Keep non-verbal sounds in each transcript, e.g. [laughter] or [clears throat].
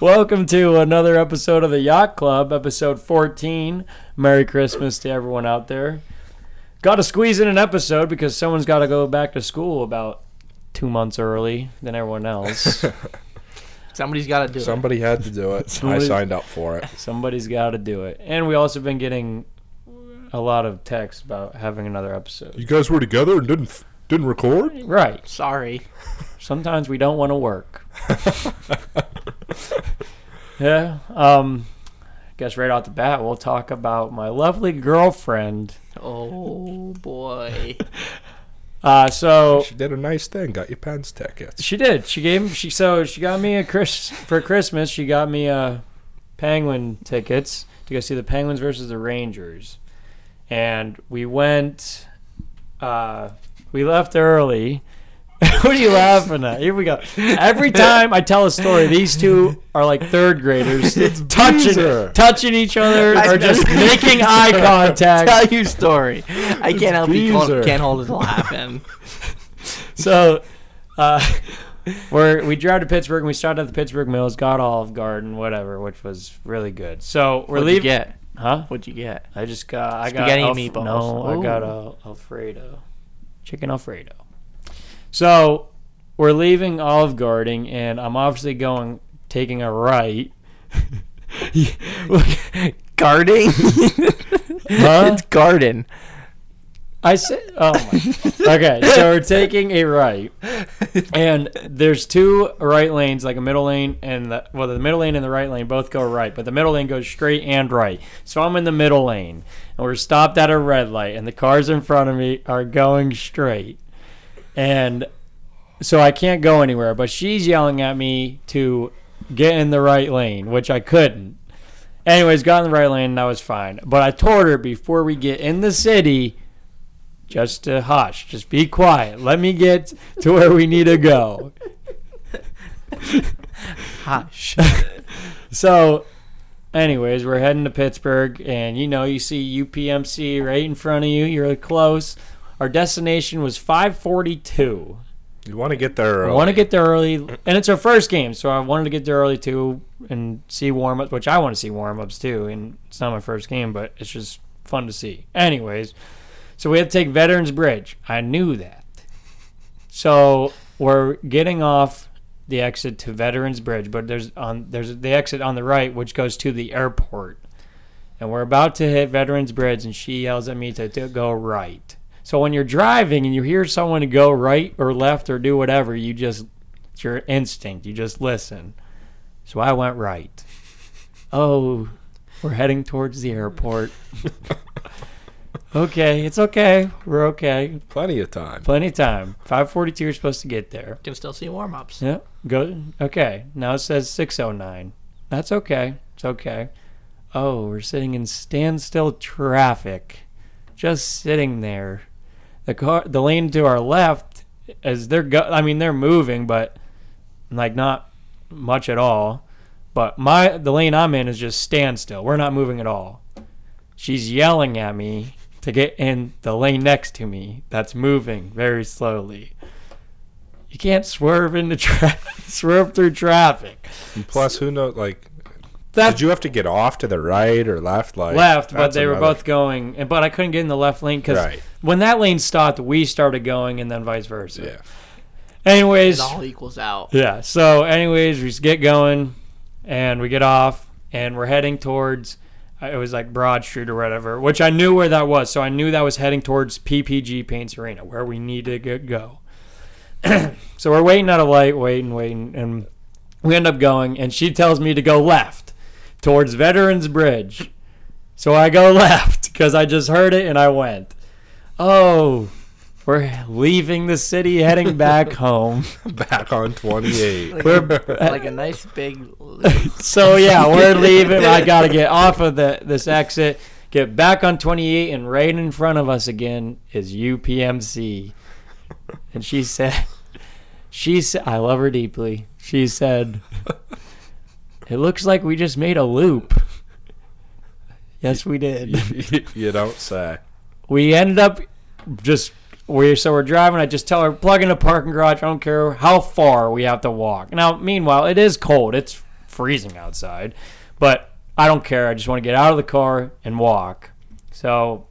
Welcome to another episode of the Yacht Club, episode 14. Merry Christmas to everyone out there. Got to squeeze in an episode because someone's got to go back to school about two months early than everyone else. [laughs] Somebody's got to do it. Somebody had to do it. I Somebody- signed up for it. Somebody's got to do it. And we also been getting a lot of texts about having another episode. You guys were together and didn't didn't record? Right. Sorry. Sometimes we don't want to work. [laughs] yeah. Um I guess right off the bat we'll talk about my lovely girlfriend. Oh boy. [laughs] Uh so She did a nice thing. Got you Pens tickets. she did. She gave she so she got me a Chris for Christmas. She got me uh Penguin tickets to go see the Penguins versus the Rangers. And we went uh we left early. [laughs] what are you laughing at? Here we go. Every [laughs] time I tell a story, these two are like third graders [laughs] touching touching each other I or just making eye contact. Tell your story. I can't help you. Can't hold his laughing. So, uh, we're we drive to Pittsburgh and we stopped at the Pittsburgh Mills, got Olive Garden, whatever, which was really good. So we're What'd you get? Huh? What'd you get? I just got I Spaghetti got and meatballs. No, I got a Alfredo, chicken Alfredo. So we're leaving Olive Garden and I'm obviously going taking a right. [laughs] Gardening. [laughs] Huh? it's garden. I said, oh my. Okay, so we're taking a right, and there's two right lanes, like a middle lane and the well, the middle lane and the right lane both go right, but the middle lane goes straight and right. So I'm in the middle lane, and we're stopped at a red light, and the cars in front of me are going straight, and so I can't go anywhere. But she's yelling at me to get in the right lane, which I couldn't. Anyways, got in the right lane, and that was fine. But I told her before we get in the city, just to hush, just be quiet. Let me get to where we need to go. [laughs] Hush. [laughs] So, anyways, we're heading to Pittsburgh, and you know, you see UPMC right in front of you. You're close. Our destination was 542. You want to get there. I Early. want to get there early, and it's our first game, so I wanted to get there early too and see warm ups, which I want to see warm ups too. And it's not my first game, but it's just fun to see. Anyways, so we had to take Veterans Bridge. I knew that. So we're getting off the exit to Veterans Bridge, but there's on there's the exit on the right which goes to the airport, and we're about to hit Veterans Bridge, and she yells at me to, to go right. So when you're driving and you hear someone to go right or left or do whatever, you just it's your instinct. You just listen. So I went right. Oh, we're heading towards the airport. [laughs] okay, it's okay. We're okay. Plenty of time. Plenty of time. 5:42 you're supposed to get there. Can still see warm ups. Yeah. Go. Okay. Now it says 609. That's okay. It's okay. Oh, we're sitting in standstill traffic. Just sitting there. The car, the lane to our left, as they're go. I mean, they're moving, but like not much at all. But my the lane I'm in is just standstill. We're not moving at all. She's yelling at me to get in the lane next to me. That's moving very slowly. You can't swerve into tra- [laughs] swerve through traffic. And plus, who knows? Like, That did you have to get off to the right or left? Like left, but that's they were another- both going. And but I couldn't get in the left lane because Right. when that lane stopped, we started going, and then vice versa. Yeah. Anyways, It all equals out. yeah. So, anyways, we just get going, and we get off, and we're heading towards. uh, It was like Broad Street or whatever, which I knew where that was. So I knew that was heading towards PPG Paints Arena, where we need to get, go. [clears throat] so we're waiting at a light, waiting, waiting, and we end up going. And she tells me to go left towards Veterans Bridge. So I go [laughs] left because I just heard it and I went. Oh, we're leaving the city, heading [laughs] back home. [laughs] Back on 28. We're Like a nice big. so yeah, we're leaving. I gotta get off of the this exit, get back on 28, and right in front of us again is UPMC. And she said, she said, I love her deeply. She said, it looks like we just made a loop. Yes, we did. [laughs] you don't say. we ended up just we so we're driving. I just tell her plug in a parking garage. I don't care how far we have to walk. Now, meanwhile, it is cold. It's freezing outside. But I don't care. I just want to get out of the car and walk. So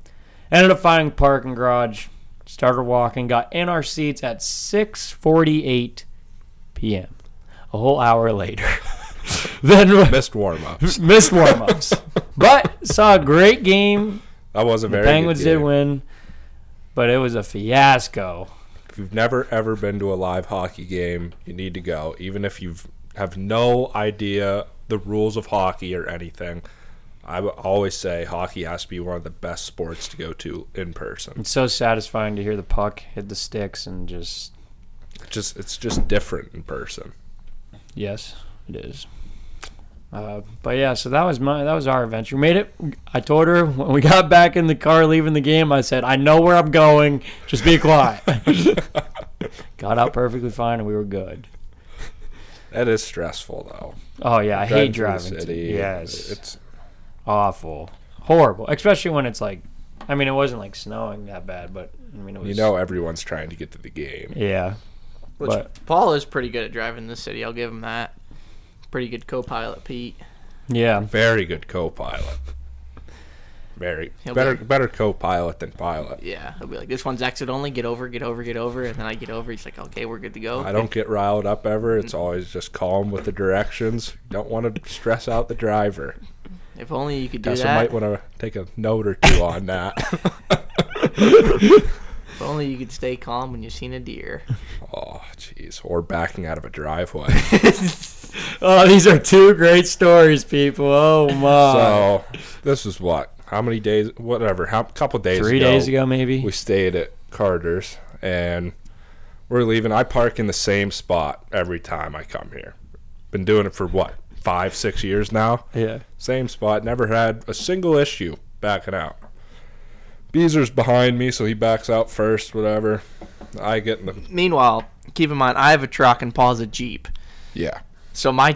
ended up finding parking garage. Started walking. Got in our seats at 6:48 p.m. A whole hour later. [laughs] then Missed warm ups. [laughs] missed warm-ups. but saw a great game. That was a The very Penguins good did win, but it was a fiasco. If you've never ever been to a live hockey game, you need to go. Even if you have no idea the rules of hockey or anything, I would always say hockey has to be one of the best sports to go to in person. It's so satisfying to hear the puck hit the sticks and just Just it's just different in person. yes, it is. Uh, but yeah, so that was my that was our adventure. We made it. I told her when we got back in the car leaving the game. I said, "I know where I'm going. Just be quiet." [laughs] got out perfectly fine, and we were good. That is stressful though. Oh yeah, I hate Driving driving. the to- city, yes, it's awful, horrible. Especially when it's like, I mean, it wasn't like snowing that bad, but I mean, it was. you know everyone's trying to get to the game. Yeah, Which but Paul is pretty good at driving the city. I'll give him that. Pretty good co-pilot, Pete. yeah, Very good co-pilot. Very He'll better be- better co-pilot than pilot. Yeah, he'll be like, "This one's exit only. Get over, get over, get over." And then I get over. He's like, "Okay, we're good to go." I don't get riled up ever. It's mm-hmm. always just calm with the directions. Don't want to stress out the driver. If only you could do Guess I that. might want to take a note or two on that. [laughs] [laughs] If only you could stay calm when you've seen a deer. oh, jeez. Or backing out of a driveway. [laughs] [laughs] Oh, these are two great stories, people. Oh my! so this is what? How many days? Whatever. How couple days Three ago, days ago, maybe. we stayed at Carter's and we're leaving. I park in the same spot every time I come here. Been doing it for what? Five, six years now. yeah. Same spot. Never had a single issue backing out. Beezer's behind me, so he backs out first. Whatever. I get in the Meanwhile, keep in mind, I have a truck and Paul's a Jeep, yeah, so my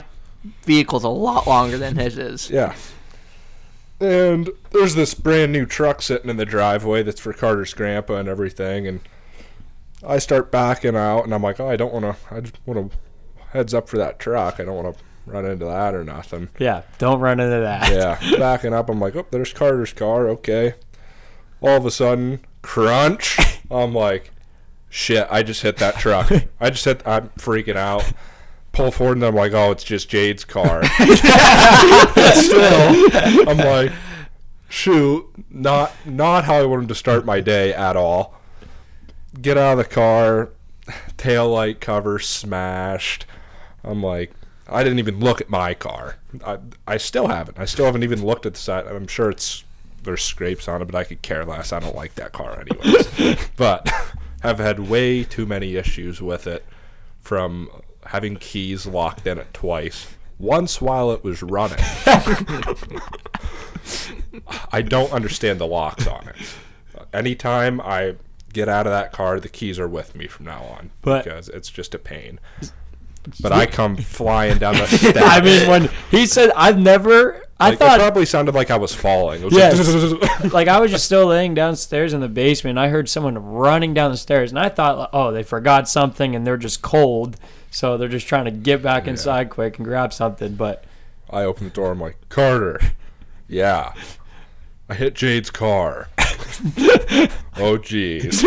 vehicle's a lot longer than his is. yeah. And there's this brand new truck sitting in the driveway that's for Carter's grandpa and everything. And I start backing out, and I'm like, oh, I don't want to. I just want to heads up for that truck. I don't want to run into that or nothing. Yeah. Don't run into that. Yeah, backing up. I'm like, oh, there's Carter's car. Okay. All of a sudden, crunch. [laughs] I'm like, shit, I just hit that truck. I just hit, I'm freaking out. Pull forward, and I'm like, oh, it's just Jade's car. [laughs] Still, I'm like, shoot, not not how I wanted to start my day at all. Get out of the car, tail light cover smashed. I'm like, I didn't even look at my car. I, I still haven't. I still haven't even looked at the side. I'm sure it's there's scrapes on it, but I could care less. I don't like that car anyways. [laughs] but [laughs] have had way too many issues with it from having keys locked in it twice. Once while it was running. [laughs] I don't understand the locks on it. Anytime I get out of that car, the keys are with me from now on But- because it's just a pain. But I come flying down the [laughs] steps. I mean, when he said, "I've never," I like, it thought probably sounded like I was falling. It was Yes. like, [laughs] like I was just still laying downstairs in the basement. And I heard someone running down the stairs, and I thought, oh, they forgot something, and they're just cold, so they're just trying to get back inside quick and grab something. But I open the door. I'm like, Carter. Yeah. I hit Jade's car. [laughs] oh, jeez.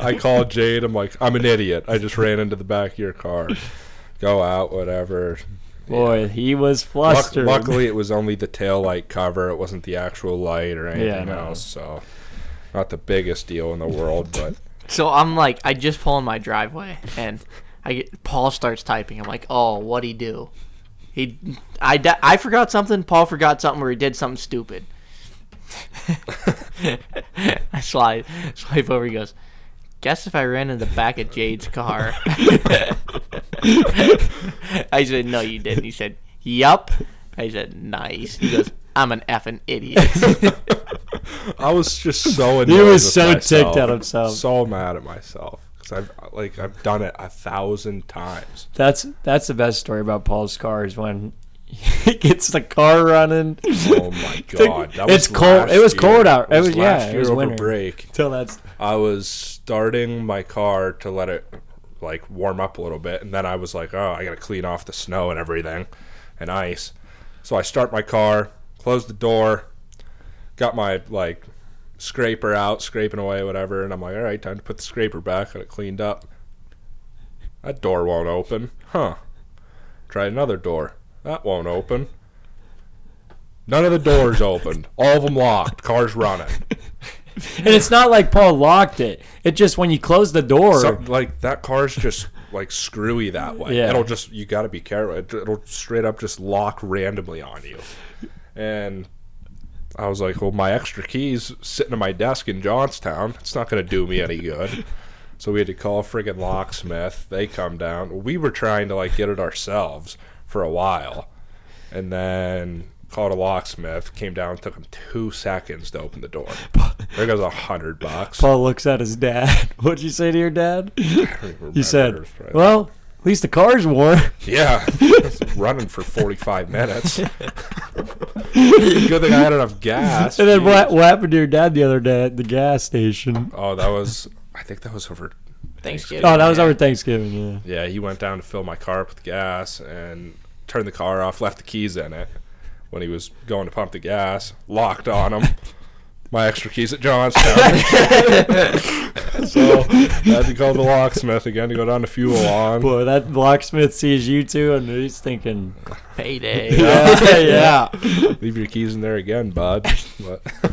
I call Jade. I'm like, I'm an idiot. I just ran into the back of your car. Go out, whatever. boy, he was Luck- flustered. luckily, it was only the tail light cover. It wasn't the actual light or anything no. else. So, not the biggest deal in the world, but [laughs] So I'm like, I just pull in my driveway, and I get Paul starts typing. I'm like, oh, what'd he do? He, I, I forgot something. Paul forgot something, or he did something stupid. [laughs] I slide, swipe over. He goes, guess if I ran in the back of Jade's car. [laughs] I said, no, you didn't. He said, yup. I said, nice. He goes, I'm an effing idiot. [laughs] I was just so annoyed. He was with so myself. ticked at himself. So mad at myself because I've like I've done it a thousand times. That's that's the best story about Paul's car is when he [laughs] gets the car running. Oh my [laughs] god, that It's was cold- it was year. cold out. It was- yeah, last it year was over winter. break. [laughs] Till that's I was starting my car to let it like warm up a little bit, and then I was like, oh, I gotta clean off the snow and everything. and ice. So I start my car, close the door, got my like scraper out, scraping away, whatever, and I'm like, all right, time to put the scraper back. Got it cleaned up. That door won't open. Huh. Try another door. That won't open. None of the doors opened. All of them locked. Car's running. [laughs] And it's not like Paul locked it. It just when you close the door. So, like that car's just like screwy that way. Yeah. It'll just you got to be careful. It, it'll straight up just lock randomly on you. And I was like, well, my extra keys sitting at my desk in Johnstown. It's not going to do me any good. [laughs] So we had to call a friggin' locksmith. They come down. We were trying to like get it ourselves for a while, and then called a locksmith. Came down. Took him two seconds to open the door. [laughs] There goes a hundred bucks. Paul looks at his dad. [laughs] What'd you say to your dad? You said, "Well, least the car's warm." Yeah, [laughs] it's running for 45 minutes. [laughs] Good thing I had enough gas. And then what, what happened to your dad the other day at the gas station? Oh, that was. I think that was over. Thanksgiving. Oh, that was yeah. over Thanksgiving. Yeah. Yeah, he went down to fill my car up with gas and turned the car off, left the keys in it. When he was going to pump the gas, locked on him. My extra keys at Johnstown. [laughs] so I had to call the locksmith again to go down to fuel on. Boy, that locksmith sees you two, and he's thinking, Payday. "Yeah, [laughs] yeah." Leave your keys in there again, bud. But [laughs]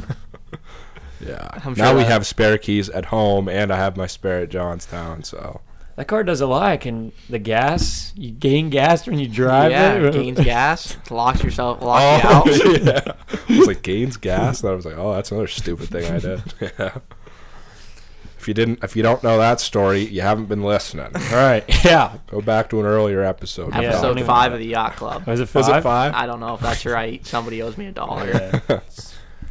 yeah. I'm now sure we have spare keys at home, and I have my spare at Johnstown. So That car does a lot. Can the gas? You gain gas when you drive yeah, it. [laughs] gains gas, locks yourself, locks you oh, out. [laughs] yeah. I was like gains gas, and I was like, oh, that's another stupid thing I did. [laughs] yeah. If you didn't, if you don't know that story, you haven't been listening. All right. Yeah. Go back to an earlier episode. Yeah, Episode five of the yacht club. Was it five? Was it five? I don't know if that's right. Somebody owes me a dollar. Yeah.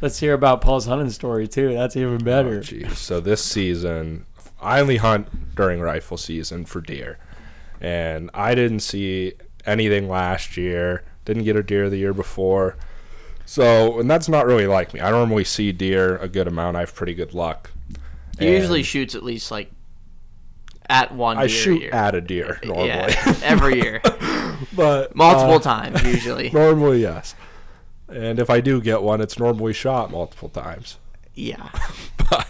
Let's hear about Paul's hunting story too. That's even better. Oh, so this season, I only hunt during rifle season for deer, and I didn't see anything last year. Didn't get a deer the year before. So, and that's not really like me. I normally see deer a good amount. I have pretty good luck. He usually shoots at least like at one. I shoot year. at a deer normally, Yeah, [laughs] every year, [laughs] but multiple uh, times usually. [laughs] Normally, yes. And if I do get one, it's normally shot multiple times. Yeah, but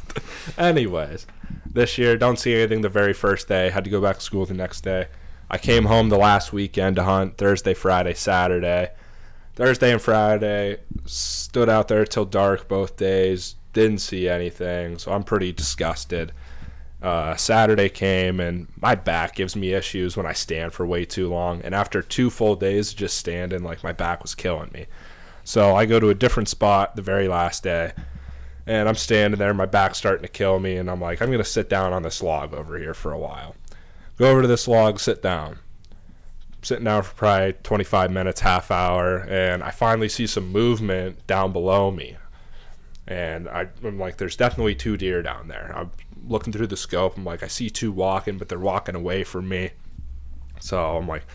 anyways, this year don't see anything the very first day. Had to go back to school the next day. I came home the last weekend to hunt Thursday, Friday, Saturday. Thursday and Friday stood out there till dark both days. Didn't see anything, so I'm pretty disgusted. Uh, Saturday came and my back gives me issues when I stand for way too long. And after two full days just standing, like my back was killing me. So I go to a different spot the very last day and I'm standing there, my back's starting to kill me, and I'm like, I'm gonna sit down on this log over here for a while. Go over to this log, sit down. Sitting down for probably 25 minutes, half hour, and I finally see some movement down below me. And I, I'm like, there's definitely two deer down there. I'm looking through the scope. I'm like, I see two walking, but they're walking away from me. So I'm like,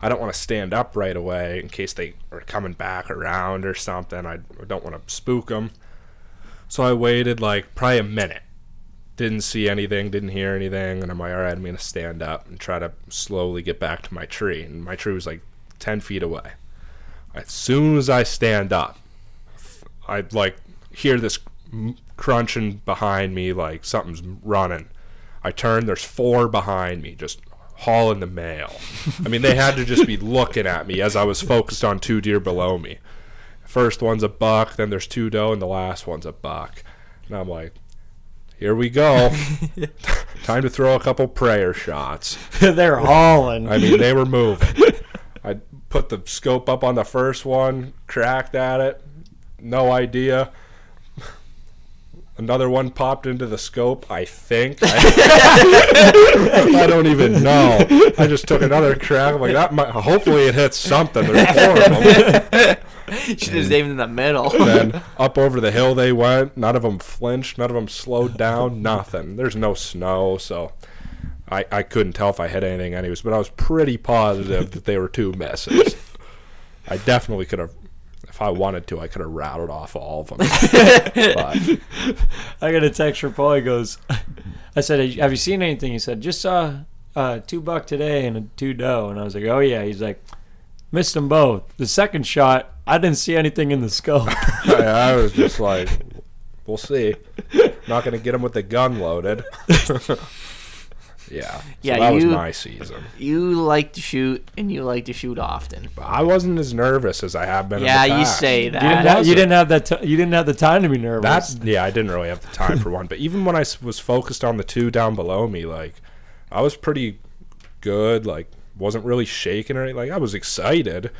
I don't want to stand up right away in case they are coming back around or something. I don't want to spook them. So I waited like probably a minute. Didn't see anything, didn't hear anything, and I'm like, all right, I'm gonna stand up and try to slowly get back to my tree. And my tree was like ten feet away. As soon as I stand up, I like hear this crunching behind me, like something's running. I turn, there's four behind me, just hauling the mail. I mean, they had to just be looking at me as I was focused on two deer below me. First one's a buck, then there's two doe, and the last one's a buck. And I'm like, here we go. [laughs] Time to throw a couple prayer shots. [laughs] They're hauling. I mean, they were moving. [laughs] I put the scope up on the first one, cracked at it, no idea. Another one popped into the scope, I think. I, I don't even know. I just took another crack. I'm like, that might, hopefully it hits something. There's four of them. [laughs] should have aimed in the middle. [laughs] then [laughs] up over the hill they went. None of them flinched. None of them slowed down. Nothing. There's no snow, so I, I couldn't tell if I hit anything anyways. But I was pretty positive that they were two misses. I definitely could have, if I wanted to, I could have rattled off all of them. but I got a text from Paul. He goes, I said, "Have you seen anything?" He said, "Just saw uh, two buck today and a two doe." And I was like, "Oh yeah." He's like, Missed them both. The second shot, I didn't see anything in the scope. [laughs] I, I was just like, we'll see. Not gonna get him with the gun loaded. [laughs] yeah. So Yeah, that was my season. You like to shoot, and you like to shoot often. But I wasn't as nervous as I have been. Yeah, in the you past. say You didn't, that. have, you didn't have that. T- you didn't have the time to be nervous. That's yeah. I didn't really have the time for one, but even when I was focused on the two down below me, like I was pretty good. Like wasn't really shaking or anything. Like I was excited,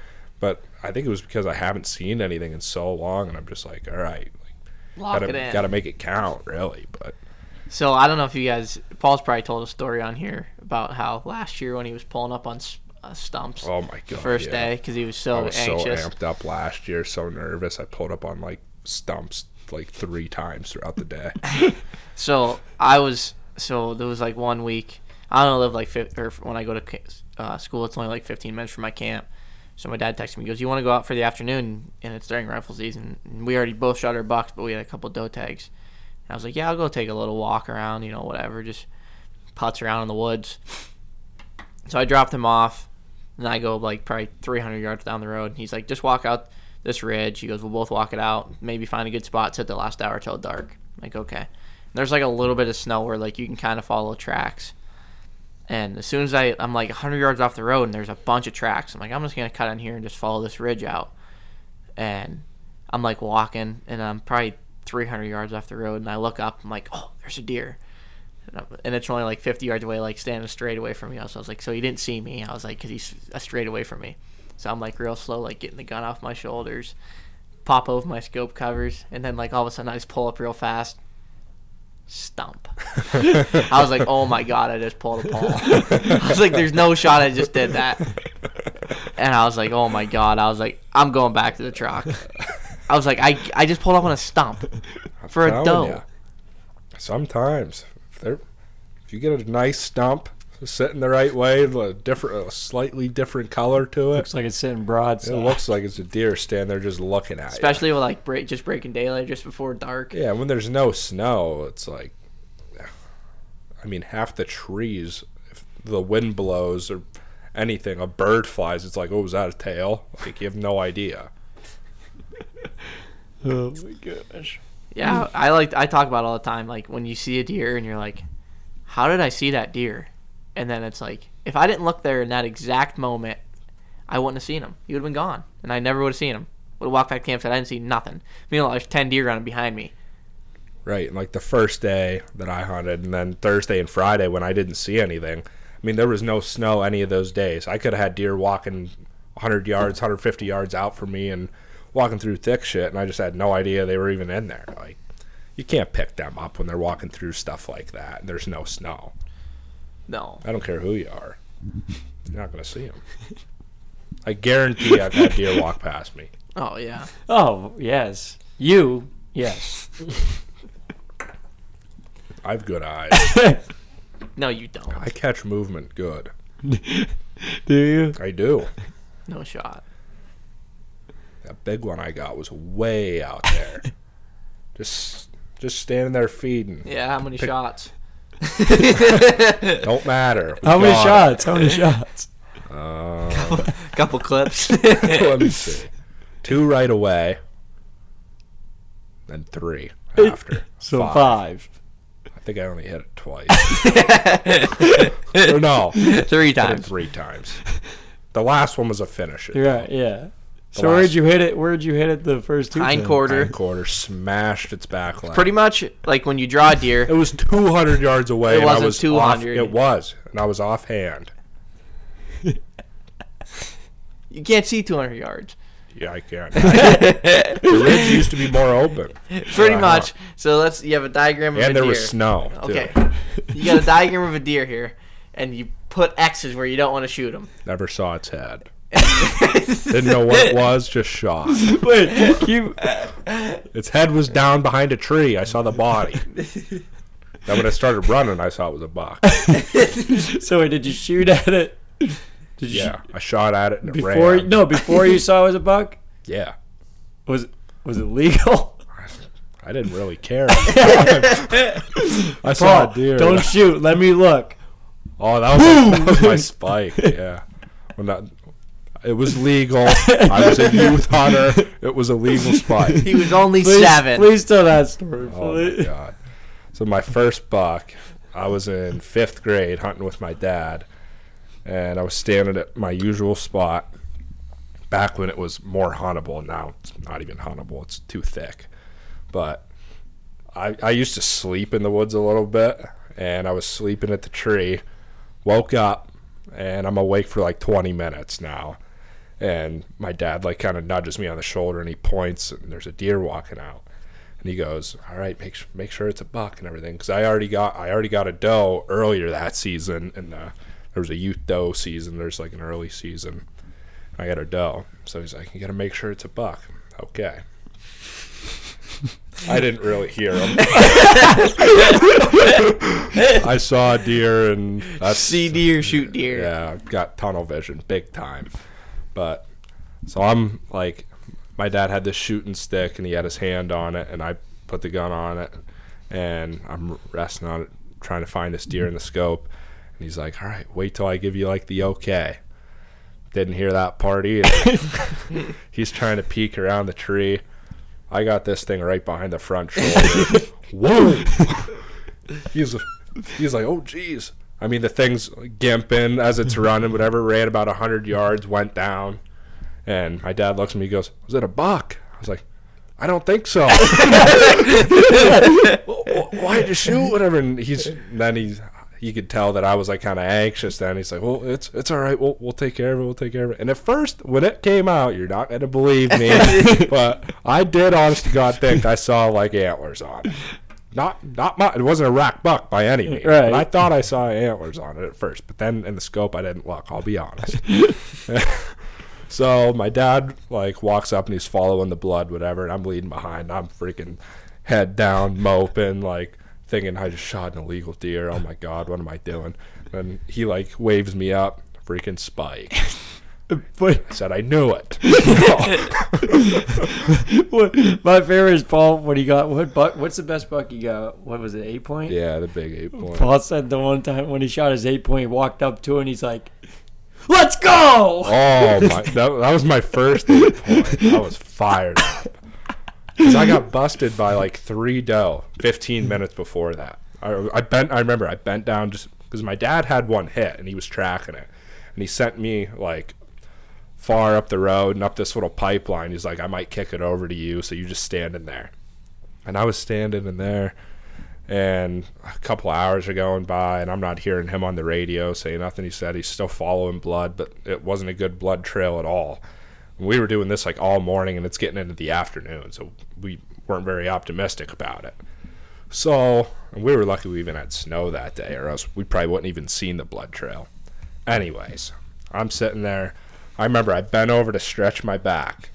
but I think it was because I haven't seen anything in so long, and I'm just like, all right, like, Lock gotta in. gotta make it count, really. But So I don't know if you guys. Paul's probably told a story on here about how last year when he was pulling up on uh, stumps oh my god, first yeah. day because he was I so was anxious. so amped up last year, so nervous. I pulled up on like stumps like three times throughout the day. [laughs] So I was so there was like one week. I don't live like fif- or when I go to uh, school, it's only like 15 minutes from my camp. So my dad texted me, he goes, "You want to go out for the afternoon?" And it's during rifle season. And we already both shot our bucks, but we had a couple doe tags. And I was like, "Yeah, I'll go take a little walk around, you know, whatever, just putz around in the woods." So I dropped him off, and I go like probably 300 yards down the road. And he's like, "Just walk out this ridge." He goes, "We'll both walk it out. Maybe find a good spot. Sit the last hour till dark." I'm like, okay. There's like a little bit of snow where like you can kind of follow tracks. And as soon as I I'm like 100 yards off the road and there's a bunch of tracks, I'm like I'm just gonna cut in here and just follow this ridge out. And I'm like walking and I'm probably 300 yards off the road and I look up I'm like oh there's a deer. And, and it's only like 50 yards away, like standing straight away from me. So I was like, so he didn't see me. I was like, because he's straight away from me. So I'm like real slow, like getting the gun off my shoulders, pop over my scope covers, and then like all of a sudden I just pull up real fast. Stump. [laughs] I was like, oh my god, I just pulled a Paul. [laughs] I was like, there's no shot I just did that. And I was like, oh my god. I was like, I'm going back to the truck. I was like, I, I just pulled up on a stump for a ya. Sometimes, if, if you get a nice stump sitting the right way, a different, a slightly different color to it, looks like it's sitting broadside. it looks like it's a deer standing there just looking at it. Especially with like break, just breaking daylight just before dark. Yeah, when there's no snow, it's like, I mean, half the trees, if the wind blows or anything, a bird flies, it's like, oh, was that a tail? Like you have no idea. [laughs] oh my gosh. Yeah, I like I talk about it all the time. Like when you see a deer and you're like, "How did I see that deer?" And then it's like, if I didn't look there in that exact moment, I wouldn't have seen him. He would have been gone, and I never would have seen him. Would have walked back to campsite. I didn't see nothing. Meanwhile, there's ten deer running behind me. Right, like the first day that I hunted, and then Thursday and Friday when I didn't see anything. I mean, there was no snow any of those days. I could have had deer walking 100 yards, 150 yards out from me, and walking through thick shit, and I just had no idea they were even in there. Like, you can't pick them up when they're walking through stuff like that. There's no snow. No, I don't care who you are. You're not gonna see them. I guarantee I've had deer walk past me. oh yeah, Oh yes, you yes. I have good eyes. [laughs] no, you don't. I catch movement good. [laughs] Do you? I do. No shot. That big one I got was way out there. [laughs] just just standing there feeding. Yeah, how many Pick- shots? [laughs] Don't matter. We How many got it. shots? How many [laughs] shots? Uh, Couple clips. [laughs] let me see. Two right away. Then three after. So five. I think I only hit it twice. or no, Three hit it times. three times. The last one was a finisher. You're right. Yeah. The So where'd you hit it? Where'd you hit it the first two? Hind quarter. Hind quarter smashed its back leg. Pretty much like when you draw a deer. [laughs] It was 200 yards away. It and I wasn't was 200. It was, and I was offhand. You can't see 200 yards. Yeah, I can. [laughs] the ridge used to be more open. Pretty much. So let's. You have a diagram of a And there deer. was snow. Too. Okay. you got a diagram of a deer here, and you put X's where you don't want to shoot them. Never saw its head. Didn't know what it [laughs] was, just shot. Wait, [laughs] you. Its head was down behind a tree. I saw the body. [laughs] Then when I started running, I saw it was a buck. So wait, did you shoot at it? Did you Yeah, I shot at it and it Before ran. no, before you saw it was a buck. Yeah, Was was it legal? I didn't really care. I saw a deer. don't shoot. Let me look. Oh, that was, that was my spike. Yeah. When that, It was legal. I was a youth hunter. It was a legal spot. He was only Please, seven. please tell that story. Oh my god! So my first buck, I was in fifth grade hunting with my dad, and I was standing at my usual spot. Back when it was more huntable, now it's not even huntable. It's too thick. But I I used to sleep in the woods a little bit, and I was sleeping at the tree. Woke up, and I'm awake for like 20 minutes now. And my dad like kind of nudges me on the shoulder, and he points, and there's a deer walking out and he goes, "All right, make sure make sure it's a buck and everything." Because I already got I already got a doe earlier that season, and uh, there was a youth doe season. There's like an early season. I got a doe, so he's like, "You got to make sure it's a buck." Okay. I didn't really hear him. [laughs] I saw a deer, and that's See deer, shoot deer. yeah, got tunnel vision big time. But so I'm like, my dad had this shooting stick and he had his hand on it, and I put the gun on it, and I'm resting on it, trying to find this deer in the scope. And he's like, "All right, wait till I give you like the okay." Didn't hear that part either. [laughs] he's trying to peek around the tree. I got this thing right behind the front shoulder. [laughs] Whoa! [laughs] he's he's like, oh geez. I mean, the thing's gimping as it's mm-hmm. running, whatever. Ran about hundred yards, went down, and my dad looks at me, he goes, "Was it a buck?" I was like, "I don't think so." [laughs] [laughs] Why did you shoot? Whatever. And he's then he's you could tell that I was like kind of anxious. Then he's like, "Well, it's it's all right. We'll we'll take care of it. We'll take care of it." And at first, when it came out, you're not gonna believe me, [laughs] but I did, honest to God, think I saw like antlers on it. Not not my, it wasn't a rack buck by any means. Right. But I thought I saw antlers on it at first, but then in the scope I didn't look. I'll be honest. [laughs] so my dad like walks up and he's following the blood, whatever, and I'm bleeding behind. I'm freaking head down, moping, like thinking I just shot an illegal deer. Oh my god, what am I doing? And he like waves me up, freaking spike. [laughs] But I said I knew it. [laughs] what, my favorite is Paul when he got what buck? What's the best buck he got? What was it? Eight point. yeah, the big eight point. Paul said the one time when he shot his eight point, he walked up to it and he's like, "Let's go!" Oh my! That, that was my first eight point. I was fired up. 'Cause I got busted by like three doe 15 minutes before that. I, I bent. I remember I bent down just because my dad had one hit and he was tracking it, and he sent me like far up the road and up this little pipeline. He's like, I might kick it over to you, so you just stand in there. And I was standing in there, and a couple hours are going by, and I'm not hearing him on the radio say nothing. He said he's still following blood, but it wasn't a good blood trail at all. We were doing this like all morning, and it's getting into the afternoon, so we weren't very optimistic about it. So, and we were lucky we even had snow that day, or else we probably wouldn't even seen the blood trail. Anyways, I'm sitting there. I remember I bent over to stretch my back,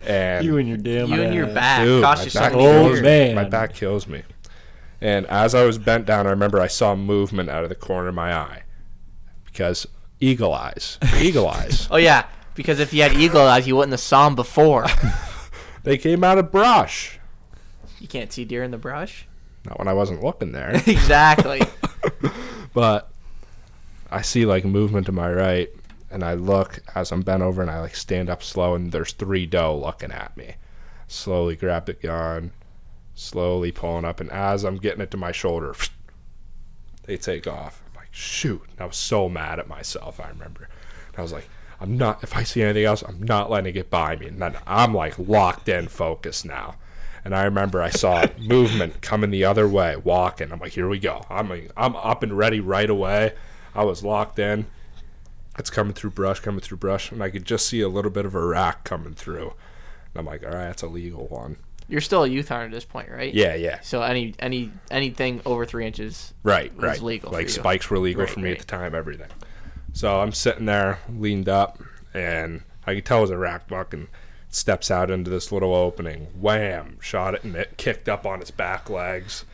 and You and your damn. You and your back Dude, cost my you back many kills kills me. man. My back kills me. And as I was bent down, I remember I saw movement out of the corner of my eye because eagle eyes, eagle [laughs] eyes. Oh yeah, because if you had eagle eyes, you wouldn't have saw them before. [laughs] They came out of brush. you can't see deer in the brush. Not when I wasn't looking there, [laughs] exactly. but I see like movement to my right, and I look as I'm bent over, and I like stand up slow, and there's three doe looking at me. Slowly grab the gun, slowly pulling up, and as I'm getting it to my shoulder, [sniffs] they take off. I'm like, shoot! And I was so mad at myself. I remember, and I was like, I'm not. If I see anything else, I'm not letting it get by me. And then I'm like locked in, focus now. And I remember I saw [laughs] movement coming the other way, walking. I'm like, here we go. I'm like, I'm up and ready right away. I was locked in. It's coming through brush, coming through brush, and I could just see a little bit of a rack coming through. And I'm like, all right, that's a legal one. You're still a youth hunter at this point, right? Yeah, yeah. So any any anything over three inches. Right, right. legal like spikes were legal Right, for me right. at the time, everything. So I'm sitting there, leaned up, and I could tell it was a rack buck, and steps out into this little opening. Wham! Shot it, and it kicked up on its back legs,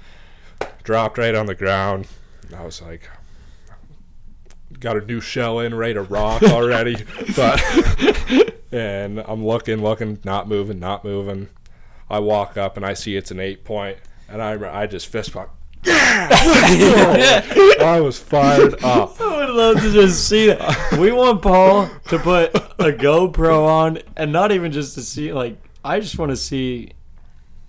dropped right on the ground. And I was like, got a new shell in, ready to rock already, [laughs] but. And I'm looking, looking, not moving, not moving. I walk up and I see it's an eight point, and I I just fist bump. Yeah! [laughs] I was fired up. I would love to just see that. We want Paul to put a GoPro on, and not even just to see. Like, I just want to see,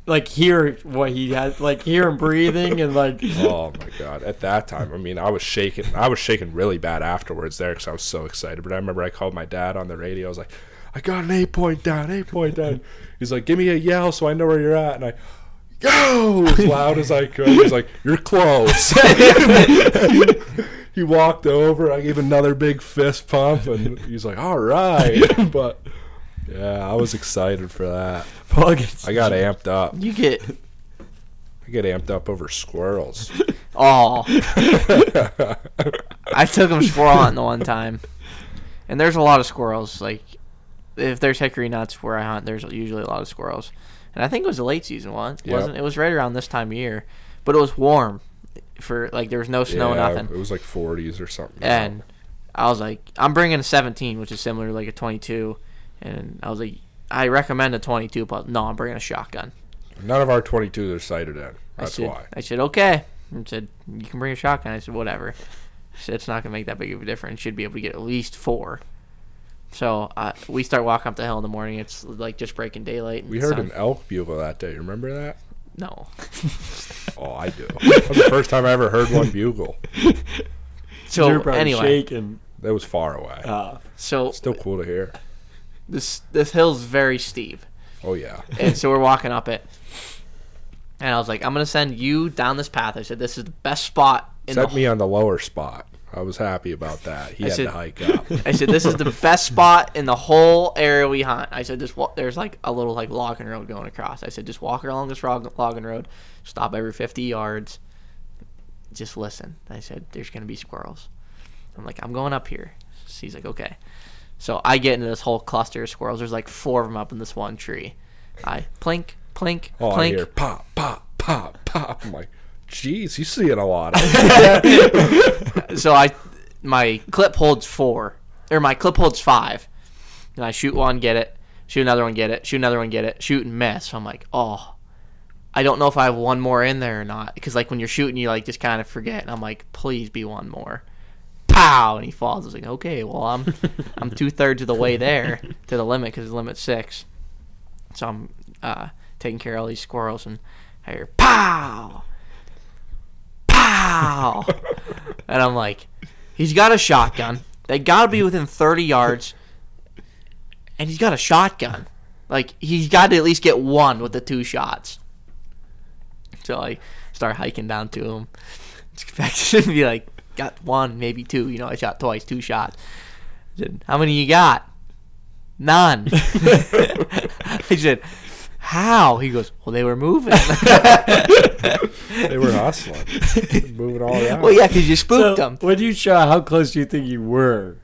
like, hear what he had, like, hear him breathing, and like, [laughs] Oh my god! At that time, I mean, I was shaking. I was shaking really bad afterwards there because I was so excited. But I remember I called my dad on the radio. I was like, "I got an eight point down, eight point down." He's like, "Give me a yell so I know where you're at." And I, go as loud as I could. He's like, "You're close." [laughs] he walked over. I gave another big fist pump, and he's like, "All right." [laughs] but yeah, I was excited for that. Paul gets. I got amped up. You get I get amped up over squirrels. [laughs] oh. I took him squirrel hunting the one time, and there's a lot of squirrels. Like if there's hickory nuts where I hunt, there's usually a lot of squirrels. And I think it was a late season one, Yep. wasn't it? was right around this time of year, but it was warm for like there was no snow, yeah, nothing. It was like 40s or something. And I was like, I'm bringing a 17, which is similar to like a 22. And I was like, I recommend a 22, but no, I'm bringing a shotgun. None of our 22s are sighted in. I That's said, why. I said, okay. I said, you can bring a shotgun. I said, whatever. I said, it's not going to make that big of a difference. You should be able to get at least four. So uh, we start walking up the hill in the morning. It's like just breaking daylight. and We heard sun- an elk bugle that day. Remember that? No. [laughs] Oh, I do. that was the first time I ever heard one bugle. So You're anyway, shaking. That was far away. Uh, so Still cool to hear. This this hill's very steep. Oh yeah. and so we're [laughs] walking up it. And I was like, I'm gonna send you down this path. I said, this is the best spot in Set the me on the lower spot. I was happy about that. He I had said- to hike [laughs] up. I said, "This is the best spot in the whole area we hunt." I said, "Just wa- there's like a little like logging road going across." I said, "Just walk along this log- logging road, stop every 50 yards, just listen." I said, "There's gonna be squirrels." I'm like, "I'm going up here." So he's like, "Okay." So I get into this whole cluster of squirrels. There's like four of them up in this one tree. I plink, plink, Oh, I plink. hear pop, pop, pop, pop. I'm like, geez, he's seeing a lot. [laughs] [laughs] So I my clip holds four or my clip holds five, and I shoot one, get it, shoot another one, get it, shoot another one, get it, shoot and miss. So I'm like, oh, I don't know if I have one more in there or not because like when you're shooting, you like just kind of forget, and I'm like, please be one more. Pow! And he falls. I was like, okay, well I'm I'm [laughs] two thirds of the way there to the limit because the limit's six. So I'm uh, taking care of all these squirrels, and I hear pow, pow, [laughs] and I'm like, he's got a shotgun. They gotta be within 30 yards, and he's got a shotgun. Like he's got to at least get one with the two shots. So I start hiking down to him, [laughs] expecting to be like, got one, maybe two. You know, I shot twice, two shots. I said, how many you got? None. [laughs] [laughs] I said, how? He goes, well, they were moving. [laughs] they were hustling, moving all around. well, yeah, because you spooked so them. when you shot, how close do you think you were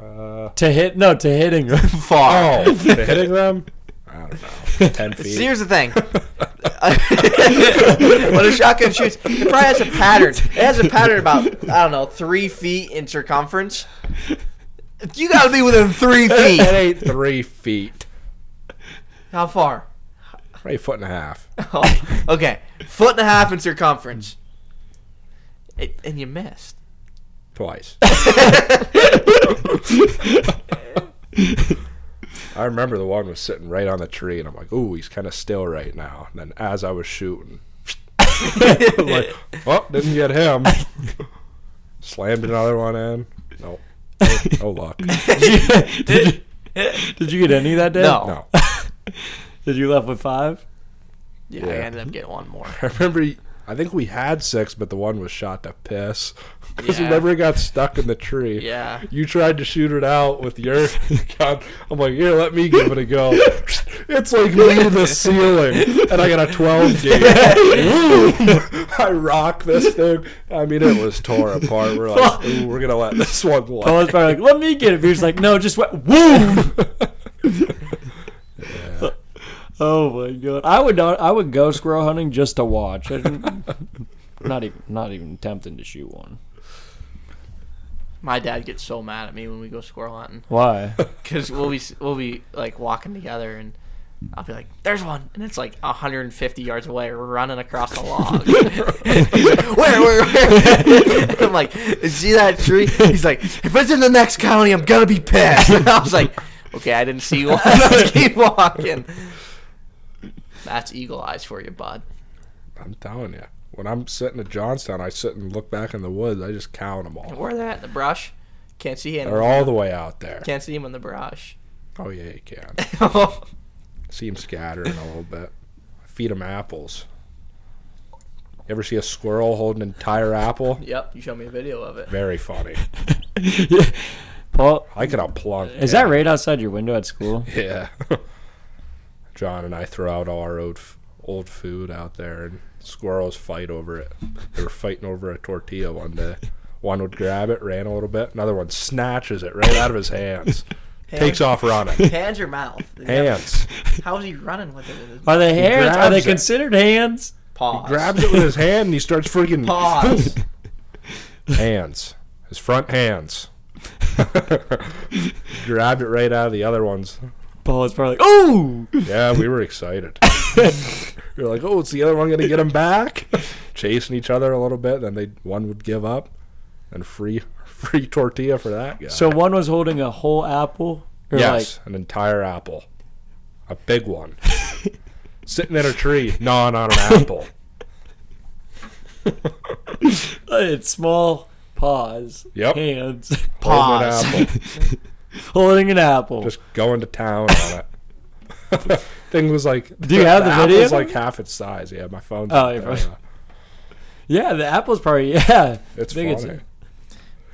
Uh, to hit? No, to hitting them. Far. oh, to hitting them? I don't know. [laughs] Ten feet. See, here's the thing. [laughs] [laughs] when a shotgun shoots, it probably has a pattern. It has a pattern about I don't know three feet in circumference. You got to be within three It feet. ain't three feet. How far? Right, foot and a half. Oh, okay, foot and a half in circumference. It, and you missed. Twice. I remember the one was sitting right on the tree, and I'm like, "Ooh, he's kind of still right now." And then as I was shooting, [laughs] I was like, "Oh, didn't get him." [laughs] Slammed another one in. Nope. No, [laughs] no luck. did, you, did you get any that day? No. No. Did you left with five? Yeah, I ended up getting one more. I remember. I think we had six, but the one was shot to piss. [laughs] Because Yeah. remember, it got stuck in the tree. Yeah. You tried to shoot it out with your [laughs] gun. I'm like, here, let me give it a go. [laughs] It's like me the ceiling, and I got a 12 gauge. I rock this thing. I mean, it was tore apart. We're like, Ooh, we're gonna let this one Paul lie. probably like, "Let me get it." He was like, "No, just went boom." Oh my god! I would not. I would go squirrel hunting just to watch. I didn't- [laughs] even. Not even tempting to shoot one. My dad gets so mad at me when we go squirrel hunting. Why? [laughs] [laughs] because we'll be we'll be like walking together and I'll be like, "There's one," and it's like 150 yards away, running across a log. He's like, where, where, where? I'm like, "See that tree?" He's like, "If it's in the next county, I'm gonna be pissed." And I was like, "Okay, I didn't see one. Let's keep walking." That's eagle eyes for you, bud. I'm telling you. When I'm sitting at Johnstown, I sit and look back in the woods. I just count them all. Where are they at in the brush? Can't see him. They're all the way out there. Can't see him in the brush. Oh yeah, you can. oh, [laughs] See them scattering a little bit. I feed them apples. You ever see a squirrel hold an entire apple? [laughs] yep. You showed me a video of it. Very funny. [laughs] Paul, I could have plunked. is that right outside your window at school? Yeah. John and I throw out all our old, f- old food out there, and squirrels fight over it. They were fighting over a tortilla one day. One would grab it, ran a little bit. Another one snatches it right out of his hands. Takes off running. Hands or mouth? [laughs] Hands. How is he running with it? With Are they hands? Are grabs they it. considered hands? paws. Grabs it with his hand and he starts freaking paws. [laughs] hands. His front hands. [laughs] Grabbed it right out of the other ones. Paul probably like, oh! Yeah, we were excited. [laughs] You're like, oh, it's the other one gonna get him back? Chasing each other a little bit, then they one would give up, and free free tortilla for that guy. So one was holding a whole apple? Or yes, an entire apple, a big one, [laughs] sitting in a tree, gnawing on an apple. [laughs] it's small paws. Yep. Hands. Paws. Apple, [laughs] holding an apple. just going to town on it. [laughs] Thing was like, Do you have the video? apple's like half its size. Yeah, my phone. Oh, your phone. [laughs] yeah, the apple's probably, yeah. It's Big funny.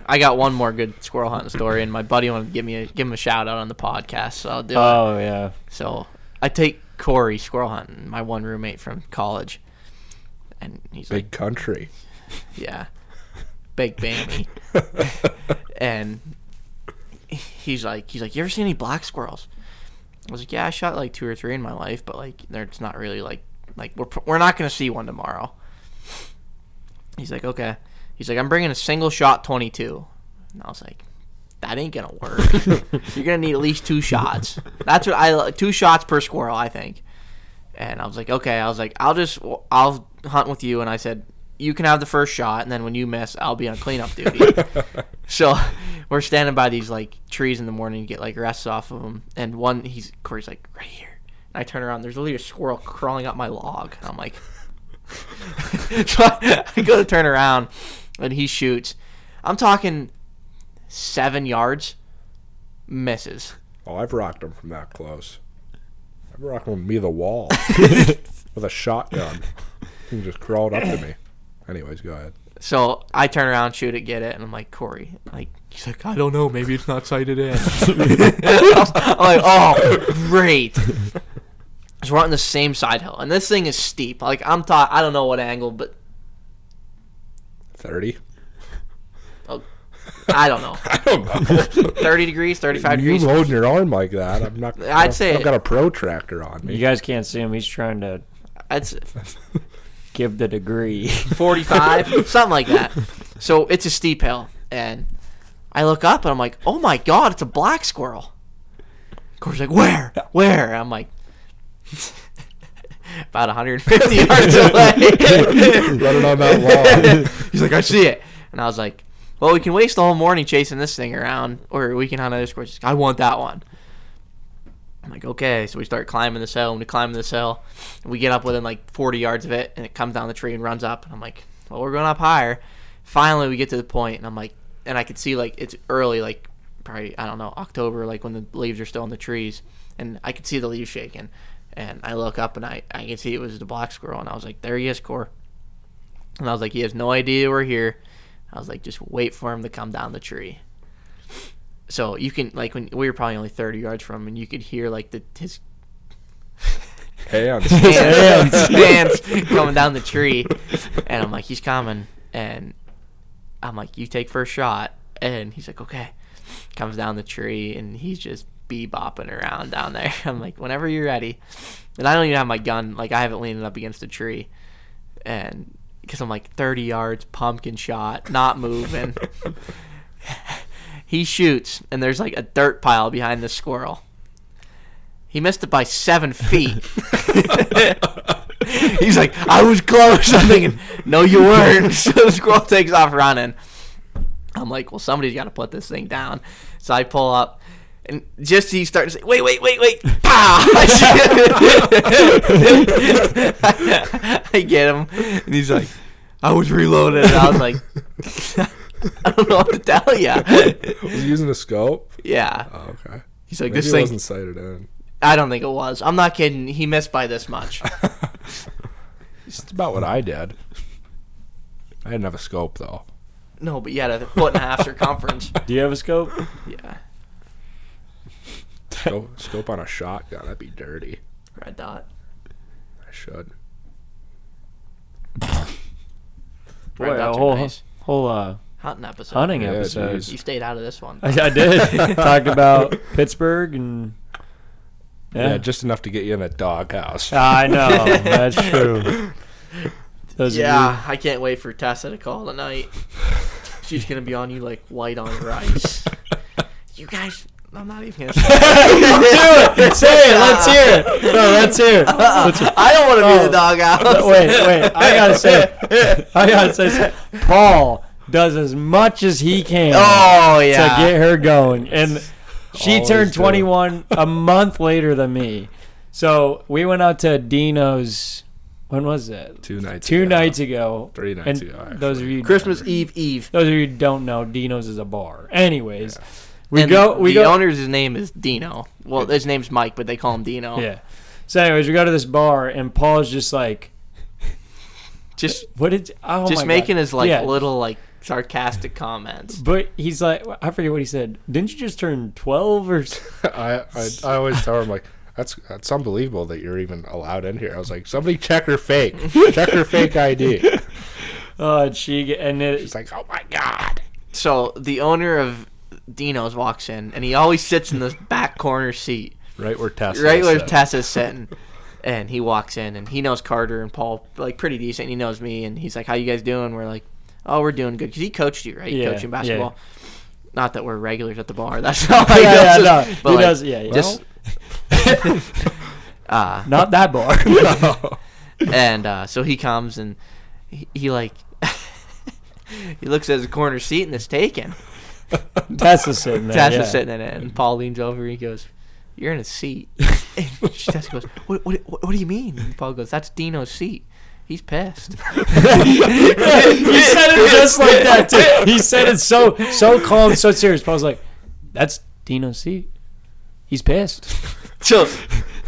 I got one more good squirrel hunting story, and my buddy wanted to give me a, give him a shout out on the podcast, so I'll do it. Oh, yeah. So I take Corey squirrel hunting, my one roommate from college, and he's like, Big country. yeah, big Bammy, and he's like, he's like, you ever seen any black squirrels? I was like, yeah, I shot like two or three in my life, but like, they're it's not really like like we're we're not gonna see one tomorrow. He's like, okay. He's like, I'm bringing a single shot 22, and I was like, that ain't gonna work. [laughs] You're gonna need at least two shots. That's what I two shots per squirrel, I think. And I was like, okay. I was like, I'll just I'll hunt with you. And I said, you can have the first shot, and then when you miss, I'll be on cleanup duty. [laughs] so we're standing by these like trees in the morning to get like rests off of them. And one, he's Corey's like right here. And I turn around, there's literally a squirrel crawling up my log. And I'm like, [laughs] so I, I go to turn around, and he shoots. I'm talking seven yards, misses. Oh, I've rocked him from that close. I've rocked with me the wall [laughs] with a shotgun. He just crawled up to me. Anyways, go ahead. So I turn around, shoot it, get it, and I'm like, Corey, like he's like, I don't know, maybe it's not sighted in. [laughs] I'm like, oh, great. So we're on the same side hill, and this thing is steep. Like I'm taught, I don't know what angle, but Thirty. Oh, I don't know, [laughs] I don't know. 30 degrees, 35 you degrees. loading your arm like that? I'm not. I'd say- I've got a protractor on me. You guys can't see him. He's trying to It's give the degree. [laughs] 45, something like that. So it's a steep hill, and I look up and I'm like, oh my god, it's a black squirrel. Of course, like, where? Where? I'm like, [laughs] about 150 [laughs] yards away. Running on that wall. He's like, I see it. And I was like, well, we can waste the whole morning chasing this thing around, or we can hunt other squirrels. Like, I want that one. I'm like, okay. So we start climbing this hill, and we climb this hill, we get up within like 40 yards of it, and it comes down the tree and runs up. And I'm like, well, we're going up higher. Finally, we get to the point, and I'm like, and I could see like it's early, like probably I don't know October, like when the leaves are still on the trees, and I could see the leaves shaking. And I look up, and I I can see it was the black squirrel, and I was like, there he is, Core. And I was like, he has no idea we're here. I was like, just wait for him to come down the tree. So you can like when we were probably only thirty yards from him, and you could hear like the his [laughs] [laughs] Hands. hands, hands. coming down the tree, and I'm like, he's coming, and I'm like, you take first shot, and he's like, okay, comes down the tree, and he's just bebopping around down there. [laughs] I'm like, whenever you're ready, and I don't even have my gun, like I have it leaning up against a tree, and because I'm like 30 yards, pumpkin shot, not moving. He shoots, and there's like a dirt pile behind the squirrel. He missed it by seven feet. [laughs] He's like, I was close. I'm thinking, no, you weren't. [laughs] So the squirrel takes off running. I'm like, well, somebody's got to put this thing down. So I pull up, and just he starts to say, wait, wait, wait, wait, [laughs] pow! I get him, and he's like, I was reloaded. And I was like, [laughs] I don't know what to tell you. [laughs] Was he using a scope? Yeah. Oh, okay. He's like, Maybe this it thing. wasn't sighted in. I don't think it was. I'm not kidding. He missed by this much. [laughs] It's about what I did. I didn't have a scope though. No, but you had a foot and a half circumference. Do you have a scope? Yeah. Scope, scope on a shotgun. That'd be dirty. Red dot. I should. Boy, Red a dots are whole nice. whole uh, Hunting episode. hunting Yeah, episode. geez. You stayed out of this one. I, I did. [laughs] Talked about Pittsburgh and Yeah. yeah. just enough to get you in a doghouse. Ah, I know [laughs] that's true. Those of Yeah, I can't wait for Tessa to call tonight. She's gonna be on you like white on rice. You guys, I'm not even gonna. Say [laughs] you- do it. Say it. Let's hear it. No, let's hear it. Uh-uh. Let's hear I don't want to be Oh. the doghouse. Wait, wait. I gotta say, I gotta say, Paul does as much as he can Oh to get her going, and she Always turned do. 21 [laughs] a month later than me. So we went out to Dino's. When was that? Two nights. Two ago. nights ago. Three nights and ago, Those of you Christmas Eve Eve. Those of you who don't know, Dino's is a bar. Anyways, we And go. We the go. owner's name is Dino. Well, his name's Mike, but they call him Dino. Yeah. So, anyways, we go to this bar, and Paul's just like, Just "What did? Oh just my making God. his like Yeah. little like sarcastic comments. But he's like, I forget what he said. Didn't you just turn twelve or? [laughs] I, I always tell him like that's that's unbelievable that you're even allowed in here. I was like, somebody check her fake, check her fake ID. [laughs] Oh, and she get- and it, She's like, oh my god. So the owner of Dino's walks in, and he always sits in the back corner seat, Right where Tessa. right where sitting. Tessa's sitting. And he walks in, and he knows Carter and Paul like pretty decent. He knows me, and he's like, "How you guys doing?" We're like, "Oh, we're doing good," because he coached you, right? He Yeah, in basketball. Not that we're regulars at the bar. [laughs] That's not [laughs] yeah, yeah, no, [laughs] he like, does. Yeah, yeah. Just uh, not that bar. and uh, so he comes and he, he like he looks at his corner seat and it's taken. Tessa's sitting there. Tessa's yeah. sitting in it, and Paul leans over. and He goes, "You're in a seat." and Tessa goes, what, what, "What do you mean?" And Paul goes, "That's Dino's seat. He's pissed." [laughs] [laughs] he said it just like that too. [laughs] He said it so so calm, so serious. Paul's like, "That's Dino's seat. He's pissed." so,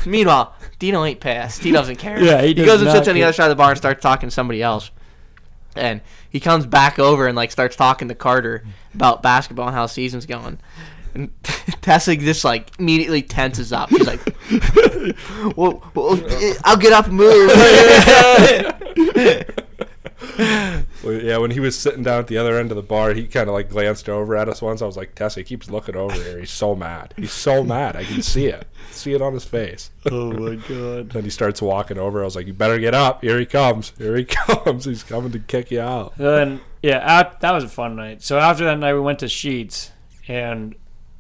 meanwhile, Dino ain't pissed. He doesn't care. Yeah, he does goes and not sits on the other side of the bar and starts talking to somebody else. And he comes back over and like starts talking to Carter about basketball and how the season's going. [laughs] And Tessa just like immediately tenses up. She's like, [laughs] well, well, eh, "I'll get up and move." [laughs] Well, yeah, when he was sitting down at the other end of the bar, he kind of like glanced over at us once. I was like, Tessa, he keeps looking over here. He's so mad. He's so mad. I can see it. See it on his face. Oh my god. Then he starts walking over. I was like, you better get up. Here he comes. Here he comes. He's coming to kick you out. Then yeah, af- that was a fun night. So after that night, we went to Sheetz and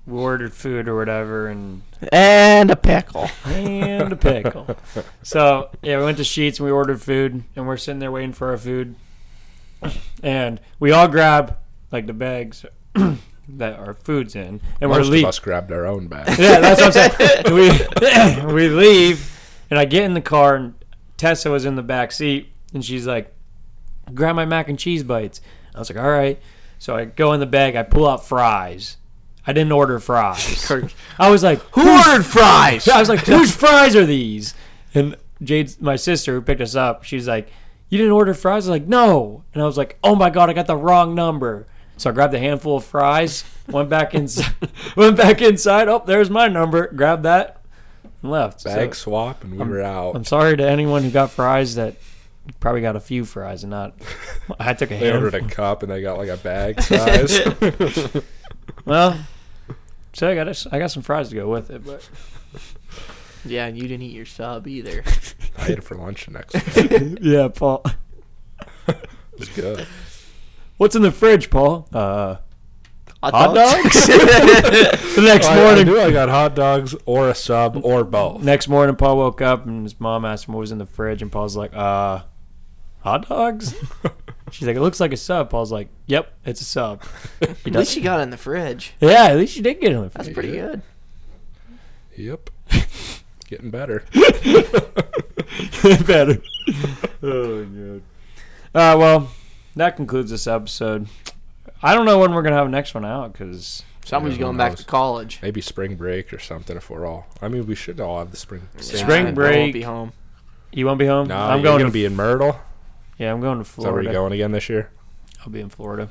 we ordered food or whatever, and and a pickle. and a pickle. [laughs] So yeah, we went to Sheetz and we ordered food, and we're sitting there waiting for our food, and we all grab like the bags [clears throat] that our food's in, and we're Most of leaving. us grabbed our own bag. Yeah, that's what I'm saying. [laughs] we [clears throat] we leave, and I get in the car, and Tessa was in the back seat, and she's like, "Grab my mac and cheese bites." I was like, "All right." So I go in the bag, I pull out fries. I didn't order fries. [laughs] I was like, Who ordered fries? [laughs] I was like, [laughs] whose fries are these? And Jade's my sister who picked us up. She's like, you didn't order fries? I was like, no. And I was like, oh my god, I got the wrong number. So I grabbed a handful of fries, went back inside, went back inside. Oh, there's my number. Grabbed that, and left. So Bag swap, and we were out. I'm sorry to anyone who got fries that probably got a few fries and not. I took a They ordered a cup, and they got like a bag size. Well, so I got a, I got some fries to go with it, but [laughs] Yeah, and you didn't eat your sub either. [laughs] I ate it for lunch the next day. [laughs] yeah, Paul. It was good. What's in the fridge, Paul? Uh, Hot, Hot dogs? the next I, I morning, knew I got hot dogs or a sub or both. next morning, Paul woke up and his mom asked him what was in the fridge, and Paul's like, "Uh, hot dogs." [laughs] She's like, "It looks like a sub." Paul's like, "Yep, it's a sub." [laughs] He At does- least she got it in the fridge. yeah, at least she did get it in the fridge. That's fridge. pretty good. Yep. Getting better. [laughs] better. oh god. Uh, well, that concludes this episode. I don't know when we're gonna have the next one out because Somebody's Yeah, who going back knows? to college. Maybe spring break or something if we're all. I mean, we should all have the spring. same Spring time. I break. won't be home. you won't be home. No, I'm going to be in Myrtle. Yeah, I'm going to Is that where Florida. you going again this year? I'll be in Florida.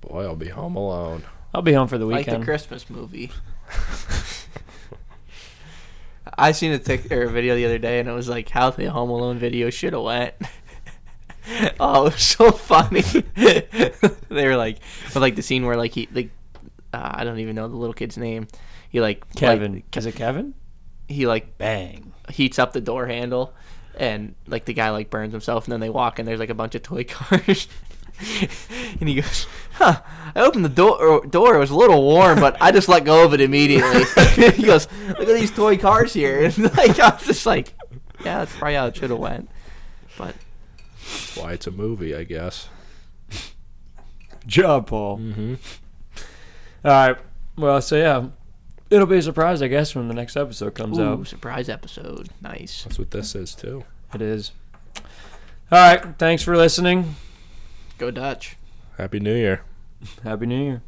Boy, I'll be home alone. I'll be home for the Like the weekend. Christmas movie. I seen a tic- or a video the other day, and it was like how the Home Alone video should have went. [laughs] oh, it was so funny. [laughs] they were like, but like the scene where like he like, uh, I don't even know the little kid's name. He like Kevin. like, Is it Kevin? he like Bang. heats up the door handle and like the guy like burns himself and then they walk and there's like a bunch of toy [laughs] cars and he goes huh i opened the door door it was a little warm but i just let go of it immediately [laughs] he goes look at these toy cars here [laughs] and like i was just like yeah that's probably how it should have went but That's why it's a movie, I guess. Job, Paul. Mm-hmm. All right. Well, so yeah, it'll be a surprise, I guess, when the next episode comes ooh, out. surprise episode nice That's what this is too. It is. All right. Thanks for listening. go dutch Happy New Year. Happy New Year.